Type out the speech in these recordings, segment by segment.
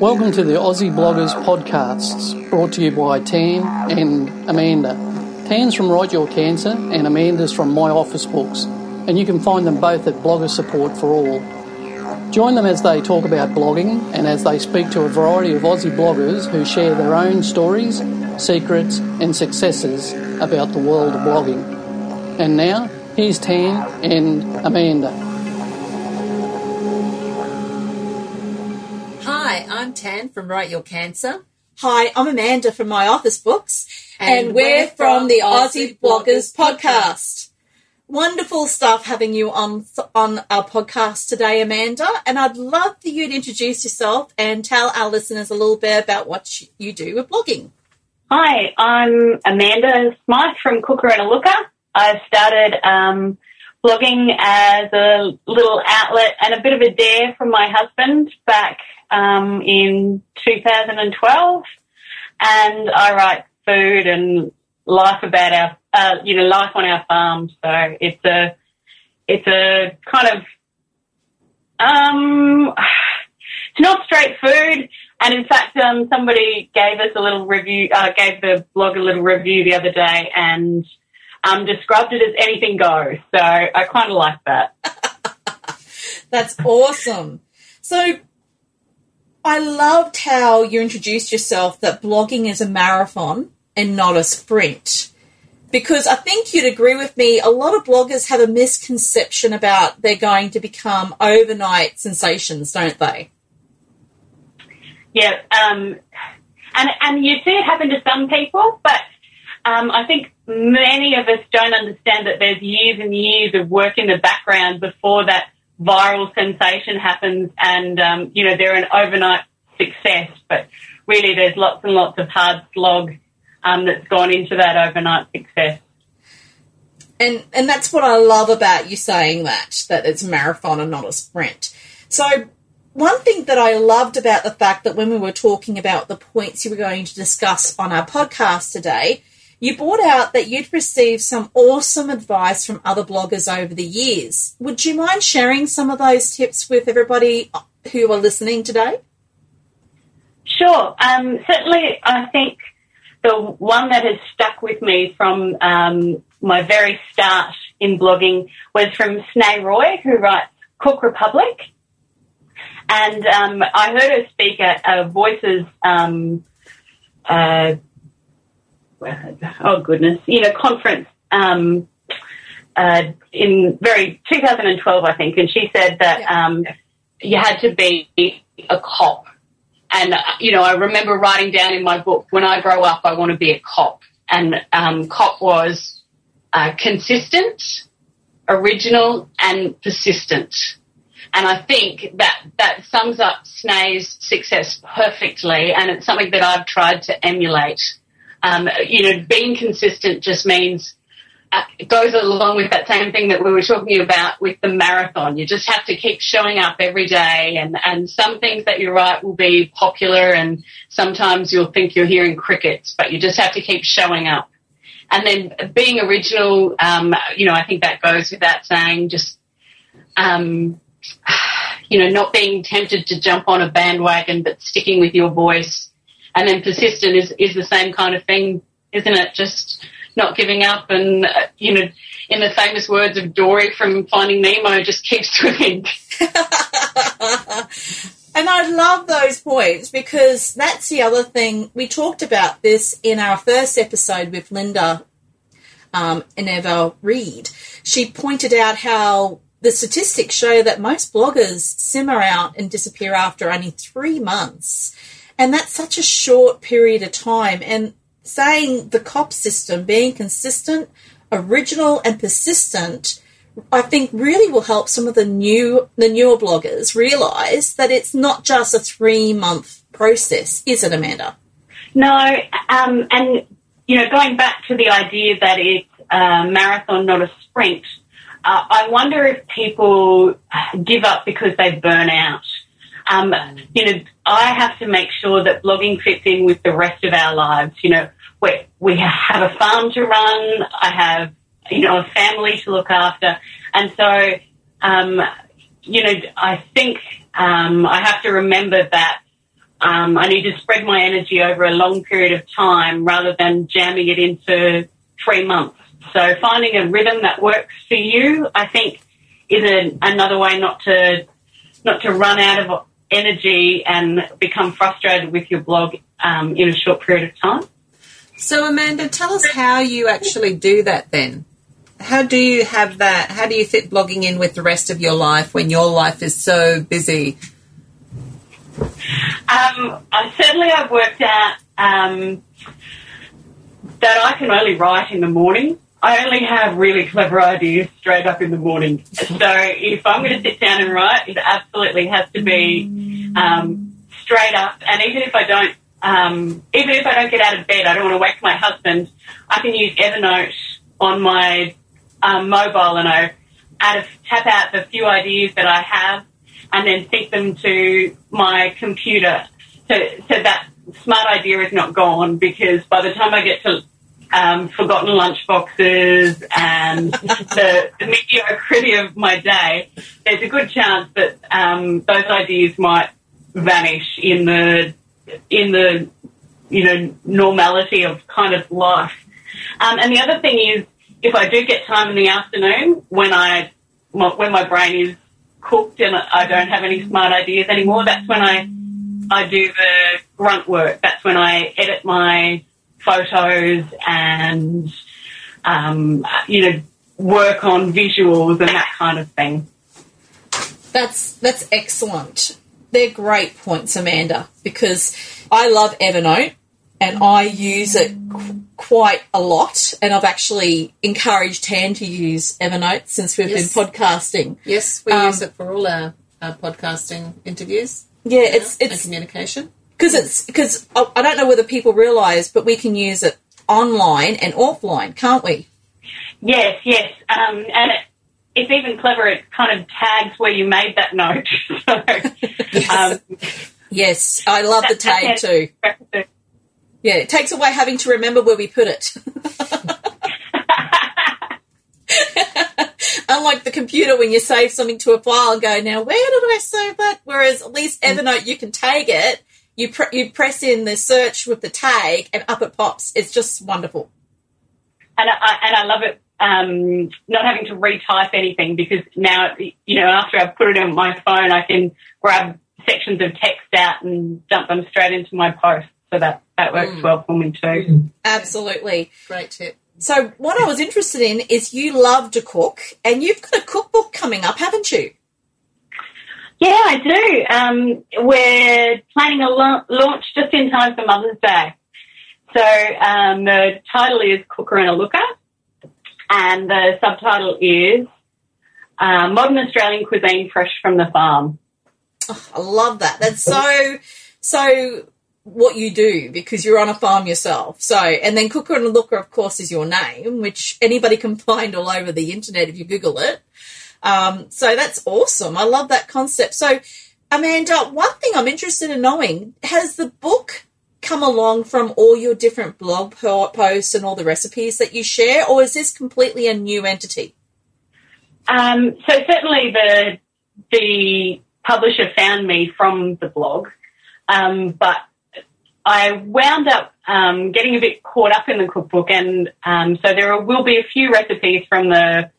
Welcome to the Aussie Bloggers podcasts, brought to you by Tan and Amanda. Tan's from Write Your Cancer, and Amanda's from My Office Books, and you can find them both at Blogger Support for All. Join them as they talk about blogging and as they speak to a variety of Aussie bloggers who share their own stories, secrets, and successes about the world of blogging. And now, here's Tan and Amanda. Hi, I'm Tan from Write Your Cancer. Hi, I'm Amanda from My Office Books, And and, we're we're from from the Aussie Aussie Bloggers Bloggers Podcast. Wonderful stuff having you on on our podcast today, Amanda. And I'd love for you to introduce yourself and tell our listeners a little bit about what you do with blogging. Hi, I'm Amanda Smythe from Cooker and a Looker. I started um, blogging as a little outlet and a bit of a dare from my husband back um, in 2012. And I write food and life about our, uh, you know, life on our farm. So it's a, it's a kind of, um, it's not straight food. And in fact, um, somebody gave us a little review, uh, gave the blog a little review the other day and um, described it as anything goes. So I kind of like that. That's awesome. So I loved how you introduced yourself that blogging is a marathon and not a sprint. Because I think you'd agree with me, a lot of bloggers have a misconception about they're going to become overnight sensations, don't they? Yeah, um, and and you see it happen to some people, but um, I think many of us don't understand that there's years and years of work in the background before that viral sensation happens, and um, you know they're an overnight success. But really, there's lots and lots of hard slog um, that's gone into that overnight success. And and that's what I love about you saying that, that it's a marathon and not a sprint. So one thing that I loved about the fact that when we were talking about the points you were going to discuss on our podcast today, you brought out that you'd received some awesome advice from other bloggers over the years. Would you mind sharing some of those tips with everybody who are listening today? Sure. Um, certainly, I think the one that has stuck with me from um, my very start in blogging was from Sneh Roy, who writes Cook Republic. And um, I heard her speak at a Voices, um, uh, oh goodness, you know, conference um, uh, in very 2012, I think, and she said that um, you had to be a cop. And uh, you know, I remember writing down in my book, when I grow up, I want to be a cop. And um, cop was uh, consistent, original, and persistent. And I think that that sums up Sneh's success perfectly, and it's something that I've tried to emulate. Um, you know, being consistent just means uh, it goes along with that same thing that we were talking about with the marathon. You just have to keep showing up every day, and and some things that you write will be popular, and sometimes you'll think you're hearing crickets, but you just have to keep showing up. And then being original, um, you know, I think that goes without saying. Just um, you know, not being tempted to jump on a bandwagon, but sticking with your voice. And then persistent is, is the same kind of thing, isn't it? Just not giving up and, uh, you know, in the famous words of Dory from Finding Nemo, just keep swimming. And I love those points because that's the other thing. We talked about this in our first episode with Linda um, Ineva Reed. She pointed out how the statistics show that most bloggers simmer out and disappear after only three months. And that's such a short period of time. And saying the COP system, being consistent, original, and persistent, I think really will help some of the new the newer bloggers realize that it's not just a three month process, is it, Amanda? No, um, and you know, going back to the idea that it's a marathon, not a sprint, uh, I wonder if people give up because they burn out. Um, you know, I have to make sure that blogging fits in with the rest of our lives. You know, we we have a farm to run. I have you know a family to look after, and so um, you know, I think um, I have to remember that um, I need to spread my energy over a long period of time rather than jamming it into three months. So finding a rhythm that works for you, I think, is a, another way not to not to run out of energy and become frustrated with your blog um, in a short period of time. So, Amanda, tell us how you actually do that then. How do you have that? How do you fit blogging in with the rest of your life when your life is so busy? Um, I, certainly, I've worked out um, that I can only write in the morning. I only have really clever ideas straight up in the morning. So if I'm going to sit down and write, it absolutely has to be um, straight up. And even if I don't, um, even if I don't get out of bed, I don't want to wake my husband. I can use Evernote on my um, mobile and I a, tap out the few ideas that I have and then sync them to my computer so, so that smart idea is not gone because by the time I get to um, forgotten lunchboxes and the, the mediocrity of my day, there's a good chance that um, those ideas might vanish in the in the you know normality of kind of life. Um, and the other thing is, if I do get time in the afternoon when I when my brain is cooked and I don't have any smart ideas anymore, that's when I I do the grunt work. That's when I edit my photos and, um, you know, work on visuals and that kind of thing. That's that's excellent. They're great points, Amanda, because I love Evernote and I use it qu- quite a lot. And I've actually encouraged Tan to use Evernote since we've Yes. been podcasting. Yes, we Um, use it for all our, our podcasting interviews Yeah, it's and it's communication. Because it's because I I don't know whether people realise, but we can use it online and offline, can't we? Yes, yes. Um, and it, it's even clever. It kind of tags where you made that note. so, um, Yes, I love the tag too. Yeah, it takes away having to remember where we put it. Unlike the computer, when you save something to a file and go, now where did I save that? Whereas at least Evernote, you can tag it. You pre- you press in the search with the tag, and up it pops. It's just wonderful. and I, and I love it. Um, not having to retype anything because now, you know, after I've put it on my phone, I can grab sections of text out and dump them straight into my post. So that, that works Mm. well for me too. Absolutely. Great tip. So, what I was interested in is you love to cook, and you've got a cookbook coming up, haven't you? Yeah, I do. Um, we're planning a la- launch just in time for Mother's Day. So um, the title is Cooker and a Looker, and the subtitle is uh, Modern Australian Cuisine Fresh from the Farm. I love that. That's so so what you do because you're on a farm yourself. So and then Cooker and a Looker, of course, is your name, which anybody can find all over the internet if you Google it. Um, so that's awesome. I love that concept. So Amanda, one thing I'm interested in knowing has the book come along from all your different blog posts and all the recipes that you share, or is this completely a new entity? Um, so certainly the the publisher found me from the blog, um, but I wound up um, getting a bit caught up in the cookbook, and um, so there will be a few recipes from the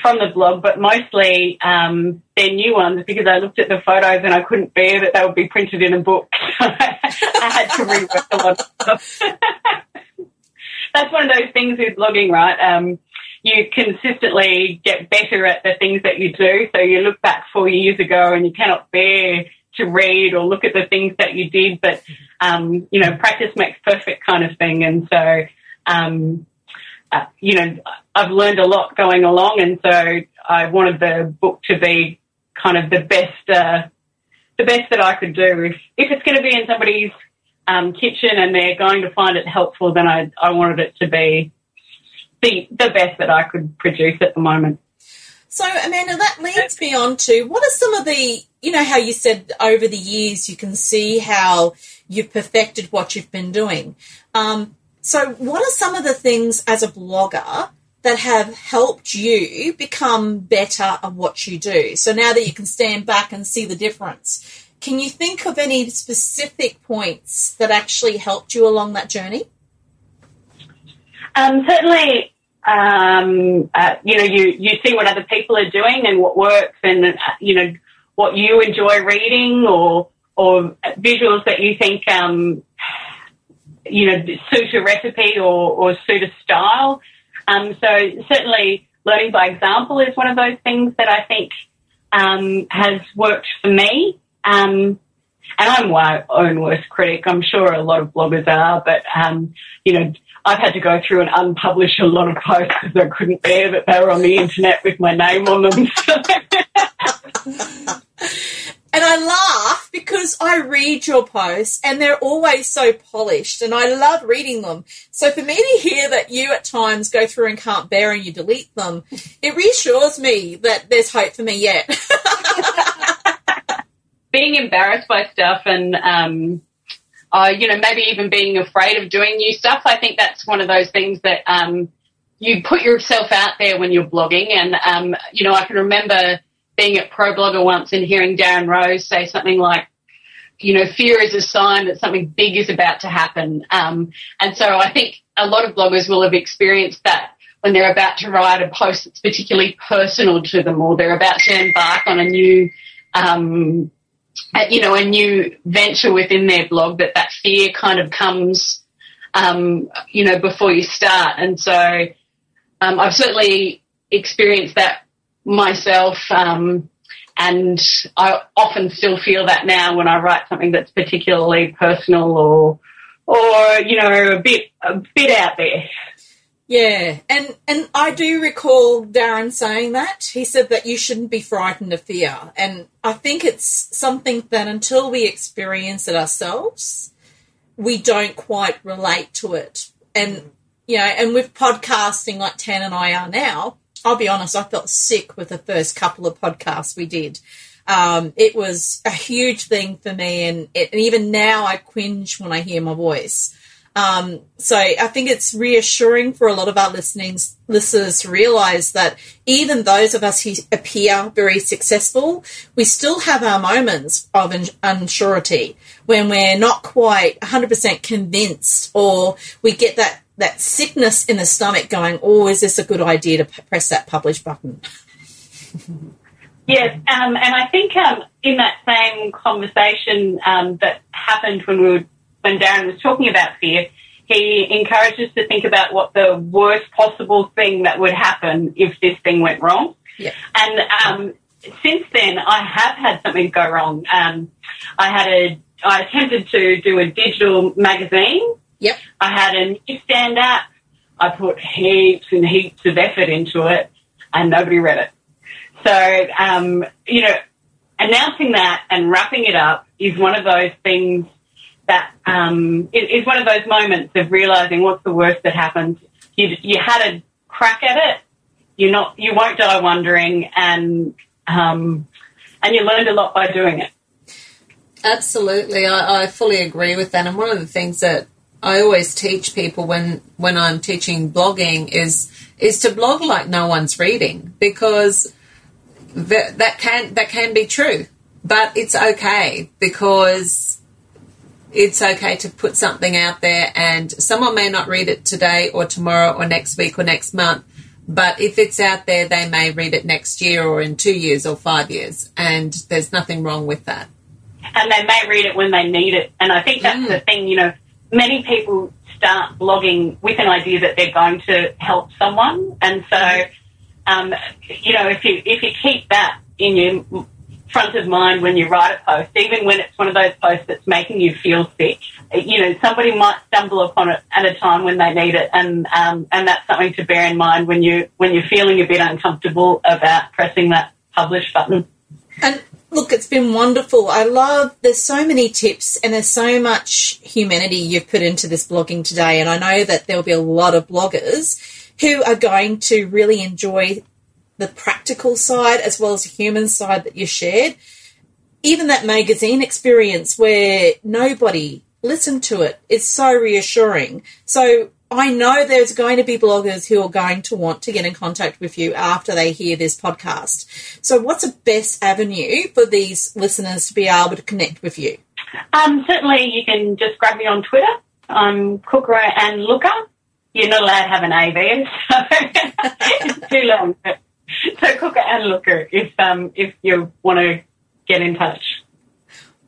from the blog, but mostly um, they're new ones because I looked at the photos and I couldn't bear that they would be printed in a book. I had to rework a lot of stuff. That's one of those things with blogging, right? Um, you consistently get better at the things that you do. So you look back four years ago and you cannot bear to read or look at the things that you did, but um, you know, practice makes perfect kind of thing. And so, um, uh, you know, I've learned a lot going along, and so I wanted the book to be kind of the best, uh, the best that I could do. If if it's going to be in somebody's um, kitchen and they're going to find it helpful, then I I wanted it to be the the best that I could produce at the moment. So, Amanda, that leads me on to what are some of the, you know, how you said over the years you can see how you've perfected what you've been doing. Um, so, what are some of the things as a blogger that have helped you become better at what you do? So now that you can stand back and see the difference, Can you think of any specific points that actually helped you along that journey? Um, certainly, um, uh, you know, you, you see what other people are doing and what works and, uh, you know, what you enjoy reading or, or visuals that you think, um, you know, suit a recipe or, or suit a style. Um, so certainly learning by example is one of those things that I think um, has worked for me. Um, and I'm my own worst critic. I'm sure a lot of bloggers are, but um, you know, I've had to go through and unpublish a lot of posts because I couldn't bear that they were on the internet with my name on them. And I laugh because I read your posts and they're always so polished and I love reading them. So for me to hear that you at times go through and can't bear and you delete them, it reassures me that there's hope for me yet. being embarrassed by stuff and, um, uh, you know, maybe even being afraid of doing new stuff. I think that's one of those things that, um, you put yourself out there when you're blogging. And, um, you know, I can remember being at ProBlogger once and hearing Darren Rowse say something like, you know, fear is a sign that something big is about to happen. Um, and so I think a lot of bloggers will have experienced that when they're about to write a post that's particularly personal to them or they're about to embark on a new, um, you know, a new venture within their blog that that fear kind of comes, um, you know, before you start. And so, um, I've certainly experienced that myself. Um, and I often still feel that now when I write something that's particularly personal or, or you know, a bit a bit out there. Yeah, and and I do recall Darren saying that. He said that you shouldn't be frightened of fear, and I think it's something that until we experience it ourselves, we don't quite relate to it. And you know, and with podcasting like Tan and I are now, I'll be honest, I felt sick with the first couple of podcasts we did. Um, it was a huge thing for me, and, it, and, even now I cringe when I hear my voice. Um, so I think it's reassuring for a lot of our listening listeners to realize that even those of us who appear very successful, we still have our moments of unsurety when we're not quite 100% convinced or we get that that sickness in the stomach going, oh, is this a good idea to press that publish button? yes, um, and I think um, in that same conversation um, that happened when we were, when Darren was talking about fear, he encouraged us to think about what the worst possible thing that would happen if this thing went wrong. Yeah. And um, since then, I have had something go wrong. Um, I had a I attempted to do a digital magazine Yep. I had a new stand up. I put heaps and heaps of effort into it, and nobody read it. So, um, you know, announcing that and wrapping it up is one of those things that um, is one of those moments of realizing what's the worst that happens. You, you had a crack at it. You're not. You won't die wondering, and um, and you learned a lot by doing it. Absolutely, I, I fully agree with that. And one of the things that I always teach people when when I'm teaching blogging is is to blog like no one's reading because that that can that can be true, but it's okay because it's okay to put something out there and someone may not read it today or tomorrow or next week or next month, but if it's out there, they may read it next year or in two years or five years, and there's nothing wrong with that. And they may read it when they need it, and I think that's mm. the thing, you know many people start blogging with an idea that they're going to help someone, and so um, you know if you if you keep that in your front of mind when you write a post, even when it's one of those posts that's making you feel sick, you know somebody might stumble upon it at a time when they need it, and um, and that's something to bear in mind when you when you're feeling a bit uncomfortable about pressing that publish button. And Look, it's been wonderful. I love, there's so many tips and there's so much humanity you've put into this blogging today. And I know that there'll be a lot of bloggers who are going to really enjoy the practical side as well as the human side that you shared. Even that magazine experience where nobody listened to it, it's so reassuring. So I know there's going to be bloggers who are going to want to get in contact with you after they hear this podcast. So, what's the best avenue for these listeners to be able to connect with you? Um, certainly, you can just grab me on Twitter. I'm Cooker and Looker. You're not allowed to have an AV, so it's too long. So Cooker and Looker, if um, if you want to get in touch.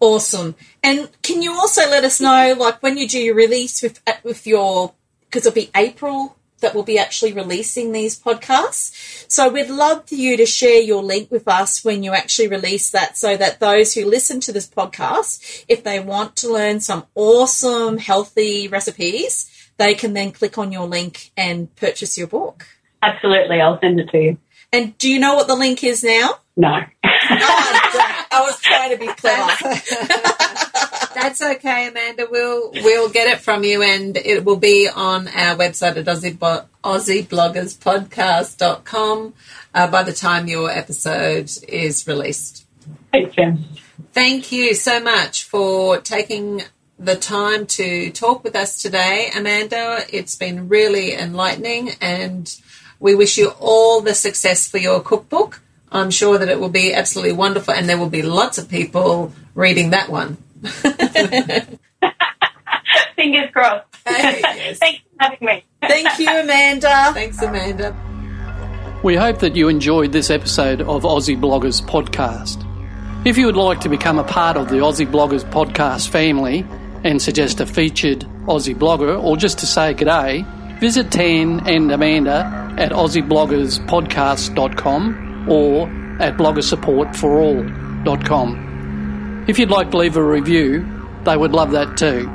Awesome. And can you also let us know, like, when you do your release with with your because it'll be April that we'll be actually releasing these podcasts. So we'd love for you to share your link with us when you actually release that so that those who listen to this podcast, if they want to learn some awesome healthy recipes, they can then click on your link and purchase your book. Absolutely, I'll send it to you. And do you know what the link is now? No. oh, I was trying to be clever. That's okay, Amanda. We'll we'll get it from you, and it will be on our website at Aussie, AussieBloggersPodcast.com uh, by the time your episode is released. Thanks, Jen. Thank you so much for taking the time to talk with us today, Amanda. It's been really enlightening, and we wish you all the success for your cookbook. I'm sure that it will be absolutely wonderful, and there will be lots of people reading that one. Fingers crossed. Hey, yes. Thanks for having me. Thank you, Amanda. Thanks, Amanda. We hope that you enjoyed this episode of Aussie Bloggers Podcast. If you would like to become a part of the Aussie Bloggers Podcast family and suggest a featured Aussie blogger or just to say g'day, visit Tan and Amanda at AussieBloggersPodcast.com or at bloggersupportforall.com. If you'd like to leave a review, they would love that too.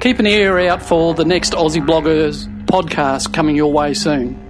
Keep an ear out for the next Aussie Bloggers podcast coming your way soon.